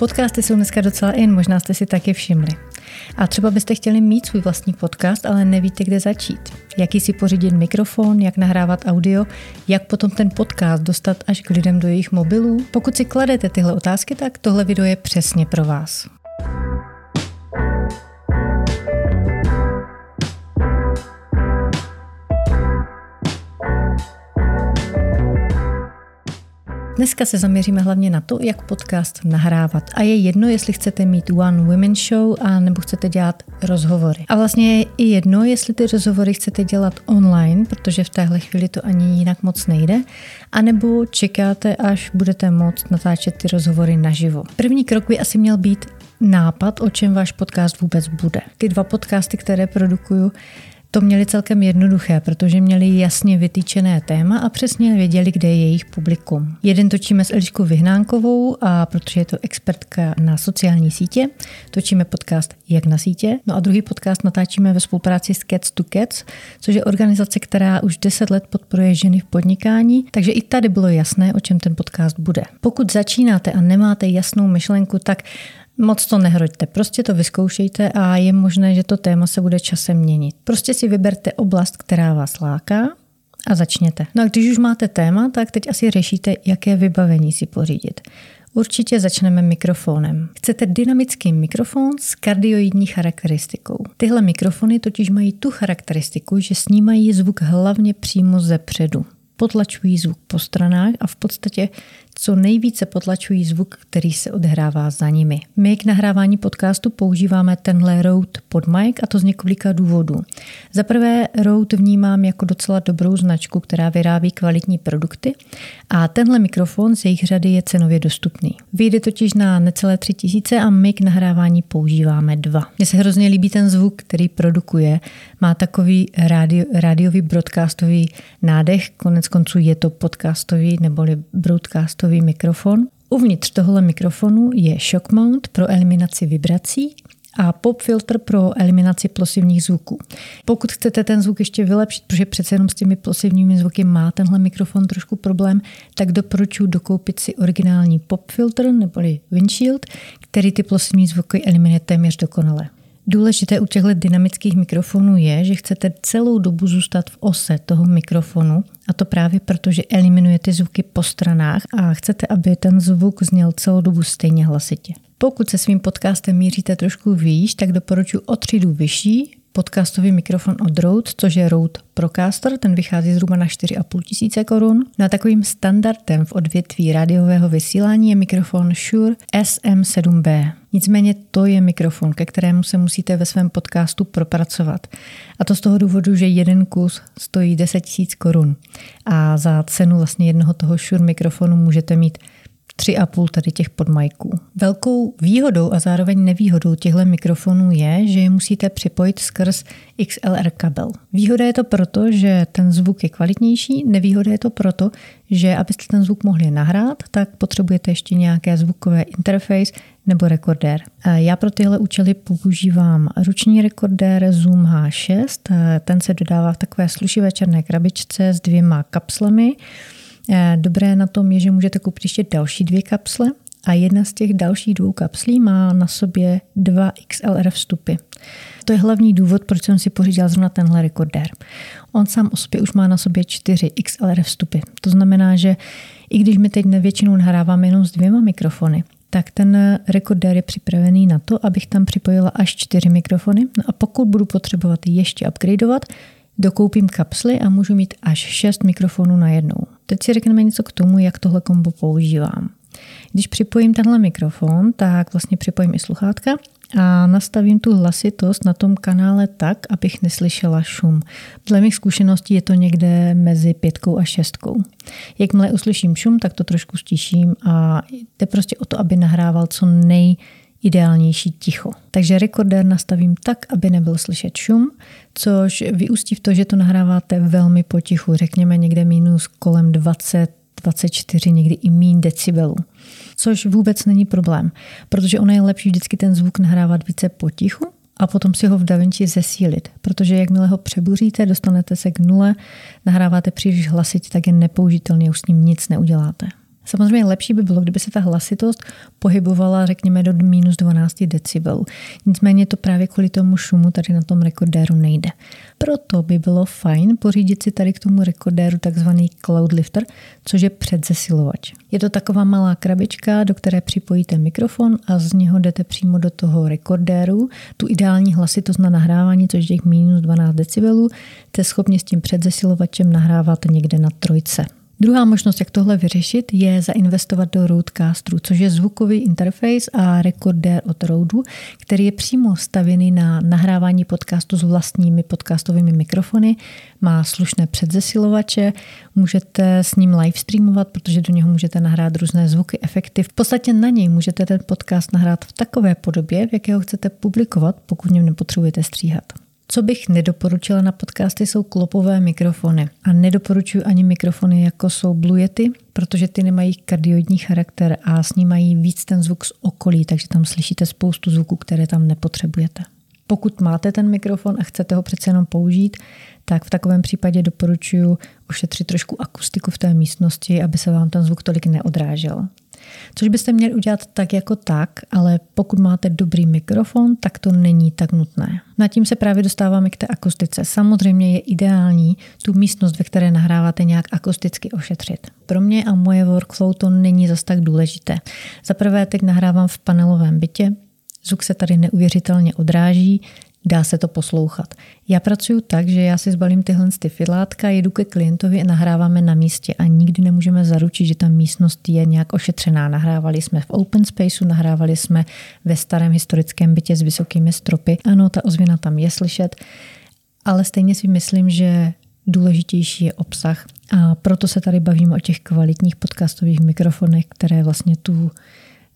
Podcasty jsou dneska docela in, možná jste si taky všimli. A třeba byste chtěli mít svůj vlastní podcast, ale nevíte, kde začít. Jaký si pořídit mikrofon, jak nahrávat audio, jak potom ten podcast dostat až k lidem do jejich mobilů. Pokud si kladete tyhle otázky, tak tohle video je přesně pro vás. Dneska se zaměříme hlavně na to, jak podcast nahrávat. A je jedno, jestli chcete mít one women show a nebo chcete dělat rozhovory. A vlastně je i jedno, jestli ty rozhovory chcete dělat online, protože v téhle chvíli to ani jinak moc nejde, anebo čekáte, až budete moct natáčet ty rozhovory naživo. První krok by asi měl být nápad, o čem váš podcast vůbec bude. Ty dva podcasty, které produkuju, to měli celkem jednoduché, protože měli jasně vytýčené téma a přesně věděli, kde je jejich publikum. Jeden točíme s Eliškou Vyhnánkovou a protože je to expertka na sociální sítě, točíme podcast Jak na sítě. No a druhý podcast natáčíme ve spolupráci s Cats to Cats, což je organizace, která už 10 let podporuje ženy v podnikání, takže i tady bylo jasné, o čem ten podcast bude. Pokud začínáte a nemáte jasnou myšlenku, tak Moc to nehroďte, prostě to vyzkoušejte a je možné, že to téma se bude časem měnit. Prostě si vyberte oblast, která vás láká a začněte. No a když už máte téma, tak teď asi řešíte, jaké vybavení si pořídit. Určitě začneme mikrofonem. Chcete dynamický mikrofon s kardioidní charakteristikou. Tyhle mikrofony totiž mají tu charakteristiku, že snímají zvuk hlavně přímo ze předu potlačují zvuk po stranách a v podstatě co nejvíce potlačují zvuk, který se odhrává za nimi. My k nahrávání podcastu používáme tenhle Rode pod mic a to z několika důvodů. Za prvé Rode vnímám jako docela dobrou značku, která vyrábí kvalitní produkty a tenhle mikrofon z jejich řady je cenově dostupný. Vyjde totiž na necelé tři tisíce a my k nahrávání používáme dva. Mně se hrozně líbí ten zvuk, který produkuje. Má takový rádio, rádiový broadcastový nádech, konec konců je to podcastový neboli broadcastový šokový mikrofon. Uvnitř tohle mikrofonu je shock mount pro eliminaci vibrací a pop filter pro eliminaci plosivních zvuků. Pokud chcete ten zvuk ještě vylepšit, protože přece jenom s těmi plosivními zvuky má tenhle mikrofon trošku problém, tak doporučuji dokoupit si originální pop filter neboli windshield, který ty plosivní zvuky eliminuje téměř dokonale. Důležité u těchto dynamických mikrofonů je, že chcete celou dobu zůstat v ose toho mikrofonu a to právě proto, že eliminujete zvuky po stranách a chcete, aby ten zvuk zněl celou dobu stejně hlasitě. Pokud se svým podcastem míříte trošku výš, tak doporučuji o třídu vyšší podcastový mikrofon od Rode, což je Rode Procaster, ten vychází zhruba na 4,5 tisíce korun. No takovým standardem v odvětví rádiového vysílání je mikrofon Shure SM7B. Nicméně to je mikrofon, ke kterému se musíte ve svém podcastu propracovat. A to z toho důvodu, že jeden kus stojí 10 tisíc korun. A za cenu vlastně jednoho toho Shure mikrofonu můžete mít tři a půl tady těch podmajků. Velkou výhodou a zároveň nevýhodou těchto mikrofonů je, že je musíte připojit skrz XLR kabel. Výhoda je to proto, že ten zvuk je kvalitnější, nevýhoda je to proto, že abyste ten zvuk mohli nahrát, tak potřebujete ještě nějaké zvukové interface nebo rekordér. Já pro tyhle účely používám ruční rekordér Zoom H6. Ten se dodává v takové slušivé černé krabičce s dvěma kapslemi. Eh, dobré na tom je, že můžete koupit ještě další dvě kapsle a jedna z těch dalších dvou kapslí má na sobě dva XLR vstupy. To je hlavní důvod, proč jsem si pořídila zrovna tenhle rekordér. On sám o sobě už má na sobě čtyři XLR vstupy. To znamená, že i když my teď většinou nahráváme jenom s dvěma mikrofony, tak ten rekordér je připravený na to, abych tam připojila až čtyři mikrofony. No a pokud budu potřebovat ještě upgradeovat, dokoupím kapsly a můžu mít až šest mikrofonů na jednou. Teď si řekneme něco k tomu, jak tohle kombo používám. Když připojím tenhle mikrofon, tak vlastně připojím i sluchátka a nastavím tu hlasitost na tom kanále tak, abych neslyšela šum. Dle mých zkušeností je to někde mezi pětkou a šestkou. Jakmile uslyším šum, tak to trošku stiším a jde prostě o to, aby nahrával co nej ideálnější ticho. Takže rekordér nastavím tak, aby nebyl slyšet šum, což vyústí v to, že to nahráváte velmi potichu, řekněme někde minus kolem 20, 24, někdy i mín decibelů. Což vůbec není problém, protože ono je lepší vždycky ten zvuk nahrávat více potichu a potom si ho v DaVinci zesílit, protože jakmile ho přebuříte, dostanete se k nule, nahráváte příliš hlasitě, tak je nepoužitelný, už s ním nic neuděláte. Samozřejmě lepší by bylo, kdyby se ta hlasitost pohybovala, řekněme, do minus 12 decibelů. Nicméně to právě kvůli tomu šumu tady na tom rekordéru nejde. Proto by bylo fajn pořídit si tady k tomu rekordéru takzvaný cloud lifter, což je předzesilovač. Je to taková malá krabička, do které připojíte mikrofon a z něho jdete přímo do toho rekordéru. Tu ideální hlasitost na nahrávání, což je těch minus 12 decibelů, jste schopni s tím předzesilovačem nahrávat někde na trojce. Druhá možnost, jak tohle vyřešit, je zainvestovat do Rodecasteru, což je zvukový interface a rekordér od Rode, který je přímo stavěný na nahrávání podcastu s vlastními podcastovými mikrofony, má slušné předzesilovače, můžete s ním live streamovat, protože do něho můžete nahrát různé zvuky, efekty. V podstatě na něj můžete ten podcast nahrát v takové podobě, v jaké ho chcete publikovat, pokud něm nepotřebujete stříhat. Co bych nedoporučila na podcasty, jsou klopové mikrofony. A nedoporučuji ani mikrofony, jako jsou Blue Yeti, protože ty nemají kardioidní charakter a snímají víc ten zvuk z okolí, takže tam slyšíte spoustu zvuků, které tam nepotřebujete. Pokud máte ten mikrofon a chcete ho přece jenom použít, tak v takovém případě doporučuji ušetřit trošku akustiku v té místnosti, aby se vám ten zvuk tolik neodrážel. Což byste měli udělat tak jako tak, ale pokud máte dobrý mikrofon, tak to není tak nutné. Na tím se právě dostáváme k té akustice. Samozřejmě je ideální tu místnost, ve které nahráváte nějak akusticky ošetřit. Pro mě a moje workflow to není zas tak důležité. Za prvé teď nahrávám v panelovém bytě, Zvuk se tady neuvěřitelně odráží, dá se to poslouchat. Já pracuji tak, že já si zbalím tyhle ty fidlátka, jedu ke klientovi a nahráváme na místě a nikdy nemůžeme zaručit, že ta místnost je nějak ošetřená. Nahrávali jsme v open spaceu, nahrávali jsme ve starém historickém bytě s vysokými stropy. Ano, ta ozvěna tam je slyšet, ale stejně si myslím, že důležitější je obsah. A proto se tady bavíme o těch kvalitních podcastových mikrofonech, které vlastně tu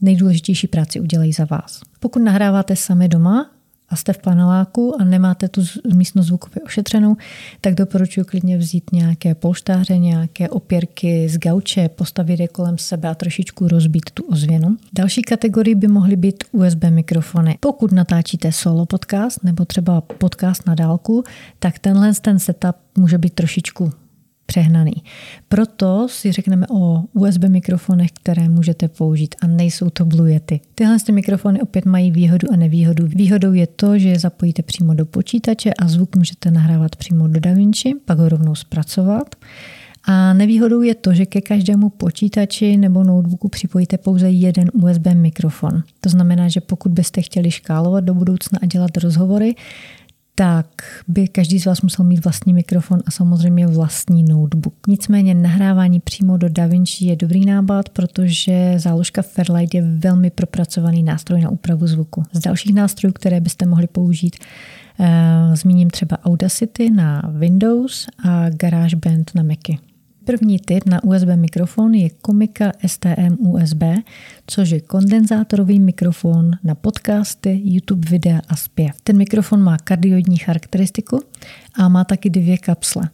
nejdůležitější práci udělají za vás. Pokud nahráváte sami doma, a jste v paneláku a nemáte tu místnost zvukově ošetřenou, tak doporučuji klidně vzít nějaké polštáře, nějaké opěrky z gauče, postavit je kolem sebe a trošičku rozbít tu ozvěnu. Další kategorii by mohly být USB mikrofony. Pokud natáčíte solo podcast nebo třeba podcast na dálku, tak tenhle ten setup může být trošičku přehnaný. Proto si řekneme o USB mikrofonech, které můžete použít a nejsou to Blue Yeti. Tyhle ty mikrofony opět mají výhodu a nevýhodu. Výhodou je to, že je zapojíte přímo do počítače a zvuk můžete nahrávat přímo do DaVinci, pak ho rovnou zpracovat. A nevýhodou je to, že ke každému počítači nebo notebooku připojíte pouze jeden USB mikrofon. To znamená, že pokud byste chtěli škálovat do budoucna a dělat rozhovory, tak by každý z vás musel mít vlastní mikrofon a samozřejmě vlastní notebook. Nicméně nahrávání přímo do DaVinci je dobrý nápad, protože záložka Fairlight je velmi propracovaný nástroj na úpravu zvuku. Z dalších nástrojů, které byste mohli použít, eh, zmíním třeba Audacity na Windows a GarageBand na Macy. První typ na USB mikrofon je Komika STM USB, což je kondenzátorový mikrofon na podcasty, YouTube videa a zpěv. Ten mikrofon má kardioidní charakteristiku a má taky dvě kapsle.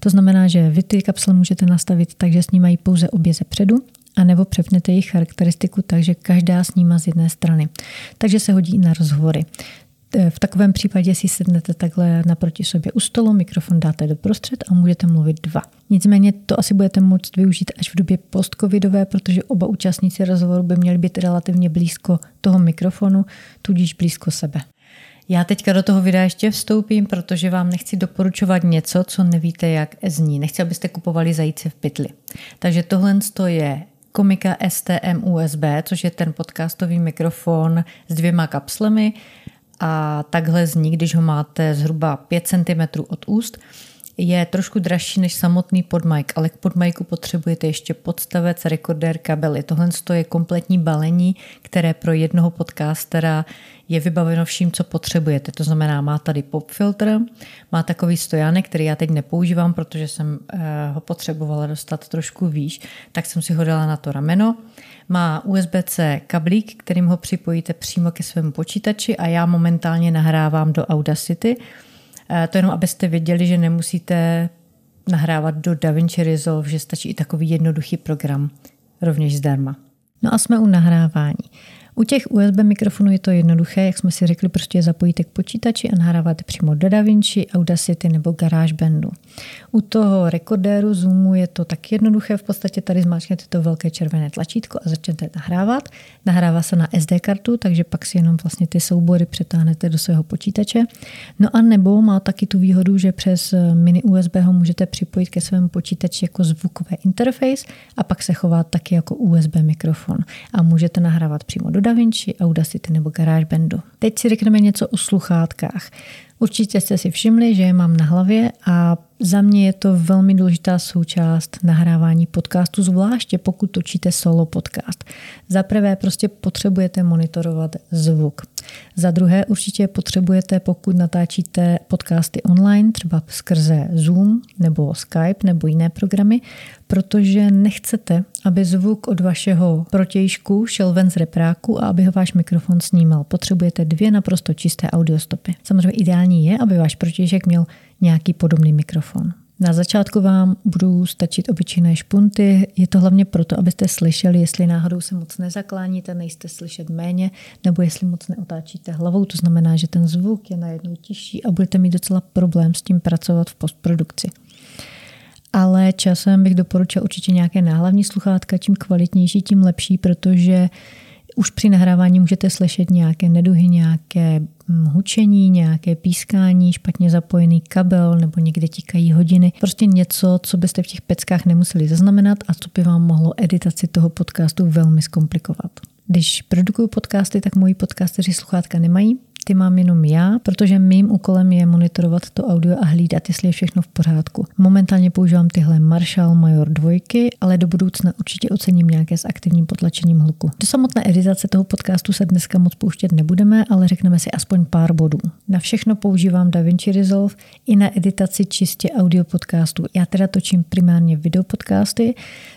To znamená, že vy ty kapsle můžete nastavit tak, že snímají pouze obě ze předu a nebo přepnete jejich charakteristiku tak, že každá snímá z jedné strany. Takže se hodí i na rozhovory. V takovém případě si sednete takhle naproti sobě u stolu, mikrofon dáte do prostřed a můžete mluvit dva. Nicméně to asi budete moct využít až v době postcovidové, protože oba účastníci rozhovoru by měli být relativně blízko toho mikrofonu, tudíž blízko sebe. Já teďka do toho videa ještě vstoupím, protože vám nechci doporučovat něco, co nevíte, jak zní. Nechci, abyste kupovali zajíce v pytli. Takže tohle je Komika STM USB, což je ten podcastový mikrofon s dvěma kapslemi a takhle zní, když ho máte zhruba 5 cm od úst. Je trošku dražší než samotný podmajk, ale k podmajku potřebujete ještě podstavec, rekordér, kabely. Tohle je kompletní balení, které pro jednoho podcastera je vybaveno vším, co potřebujete. To znamená, má tady pop filtr, má takový stojánek, který já teď nepoužívám, protože jsem eh, ho potřebovala dostat trošku výš, tak jsem si ho dala na to rameno. Má USB-C kablík, kterým ho připojíte přímo ke svému počítači a já momentálně nahrávám do Audacity. Eh, to jenom, abyste věděli, že nemusíte nahrávat do DaVinci Resolve, že stačí i takový jednoduchý program, rovněž zdarma. No a jsme u nahrávání. U těch USB mikrofonů je to jednoduché, jak jsme si řekli, prostě je zapojíte k počítači a nahráváte přímo do DaVinci, Audacity nebo GarageBandu. U toho rekordéru Zoomu je to tak jednoduché, v podstatě tady zmáčknete to velké červené tlačítko a začnete nahrávat. Nahrává se na SD kartu, takže pak si jenom vlastně ty soubory přetáhnete do svého počítače. No a nebo má taky tu výhodu, že přes mini USB ho můžete připojit ke svému počítači jako zvukové interface a pak se chová taky jako USB mikrofon. A můžete nahrávat přímo do DaVinci, Audacity nebo GarageBandu. Teď si řekneme něco o sluchátkách. Určitě jste si všimli, že je mám na hlavě a za mě je to velmi důležitá součást nahrávání podcastu, zvláště pokud točíte solo podcast. Za prvé prostě potřebujete monitorovat zvuk. Za druhé určitě potřebujete, pokud natáčíte podcasty online, třeba skrze Zoom nebo Skype nebo jiné programy, protože nechcete, aby zvuk od vašeho protějšku šel ven z repráku a aby ho váš mikrofon snímal. Potřebujete dvě naprosto čisté audiostopy. Samozřejmě ideální je, aby váš protějšek měl nějaký podobný mikrofon. Na začátku vám budou stačit obyčejné špunty. Je to hlavně proto, abyste slyšeli, jestli náhodou se moc nezakláníte, nejste slyšet méně, nebo jestli moc neotáčíte hlavou. To znamená, že ten zvuk je najednou tižší a budete mít docela problém s tím pracovat v postprodukci. Ale časem bych doporučil určitě nějaké náhlavní sluchátka, čím kvalitnější, tím lepší, protože už při nahrávání můžete slyšet nějaké neduhy, nějaké hm, hučení, nějaké pískání, špatně zapojený kabel nebo někde tikají hodiny. Prostě něco, co byste v těch peckách nemuseli zaznamenat a co by vám mohlo editaci toho podcastu velmi zkomplikovat. Když produkuju podcasty, tak moji podcasteři sluchátka nemají, ty mám jenom já, protože mým úkolem je monitorovat to audio a hlídat, jestli je všechno v pořádku. Momentálně používám tyhle Marshall Major 2, ale do budoucna určitě ocením nějaké s aktivním potlačením hluku. Do samotné editace toho podcastu se dneska moc pouštět nebudeme, ale řekneme si aspoň pár bodů. Na všechno používám DaVinci Resolve i na editaci čistě audio podcastu. Já teda točím primárně video podcasty,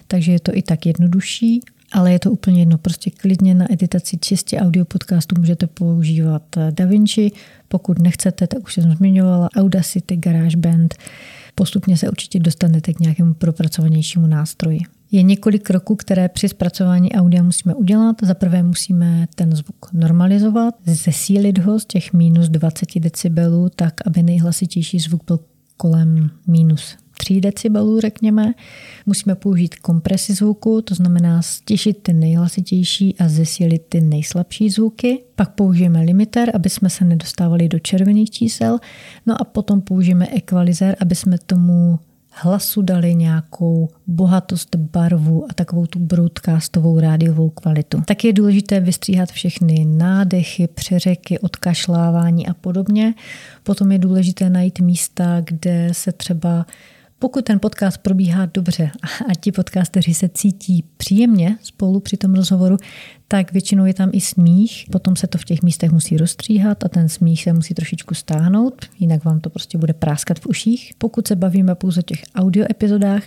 takže je to i tak jednodušší ale je to úplně jedno. Prostě klidně na editaci čistě audio podcastu můžete používat DaVinci. Pokud nechcete, tak už jsem zmiňovala Audacity, GarageBand. Postupně se určitě dostanete k nějakému propracovanějšímu nástroji. Je několik kroků, které při zpracování audia musíme udělat. Za prvé musíme ten zvuk normalizovat, zesílit ho z těch minus 20 decibelů, tak aby nejhlasitější zvuk byl kolem minus 3 decibelů, řekněme. Musíme použít kompresi zvuku, to znamená stěšit ty nejhlasitější a zesílit ty nejslabší zvuky. Pak použijeme limiter, aby jsme se nedostávali do červených čísel. No a potom použijeme equalizer, aby jsme tomu hlasu dali nějakou bohatost barvu a takovou tu broadcastovou rádiovou kvalitu. Tak je důležité vystříhat všechny nádechy, přeřeky, odkašlávání a podobně. Potom je důležité najít místa, kde se třeba pokud ten podcast probíhá dobře a ti podcasteři se cítí příjemně spolu při tom rozhovoru, tak většinou je tam i smích. Potom se to v těch místech musí rozstříhat a ten smích se musí trošičku stáhnout, jinak vám to prostě bude práskat v uších. Pokud se bavíme pouze o těch audio epizodách,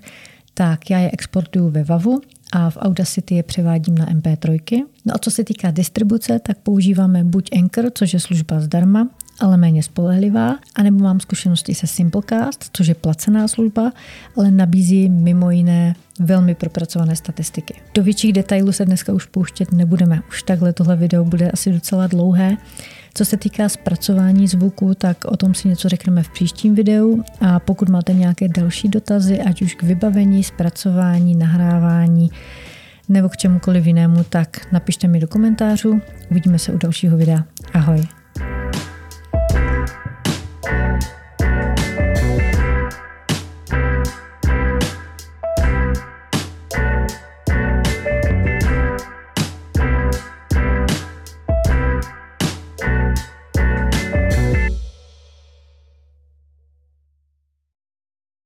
tak já je exportuju ve VAVu a v Audacity je převádím na MP3. No a co se týká distribuce, tak používáme buď Anchor, což je služba zdarma, ale méně spolehlivá, anebo mám zkušenosti se Simplecast, což je placená služba, ale nabízí mimo jiné velmi propracované statistiky. Do větších detailů se dneska už pouštět nebudeme. Už takhle tohle video bude asi docela dlouhé. Co se týká zpracování zvuku, tak o tom si něco řekneme v příštím videu a pokud máte nějaké další dotazy, ať už k vybavení, zpracování, nahrávání nebo k čemukoliv jinému, tak napište mi do komentářů. Uvidíme se u dalšího videa. Ahoj.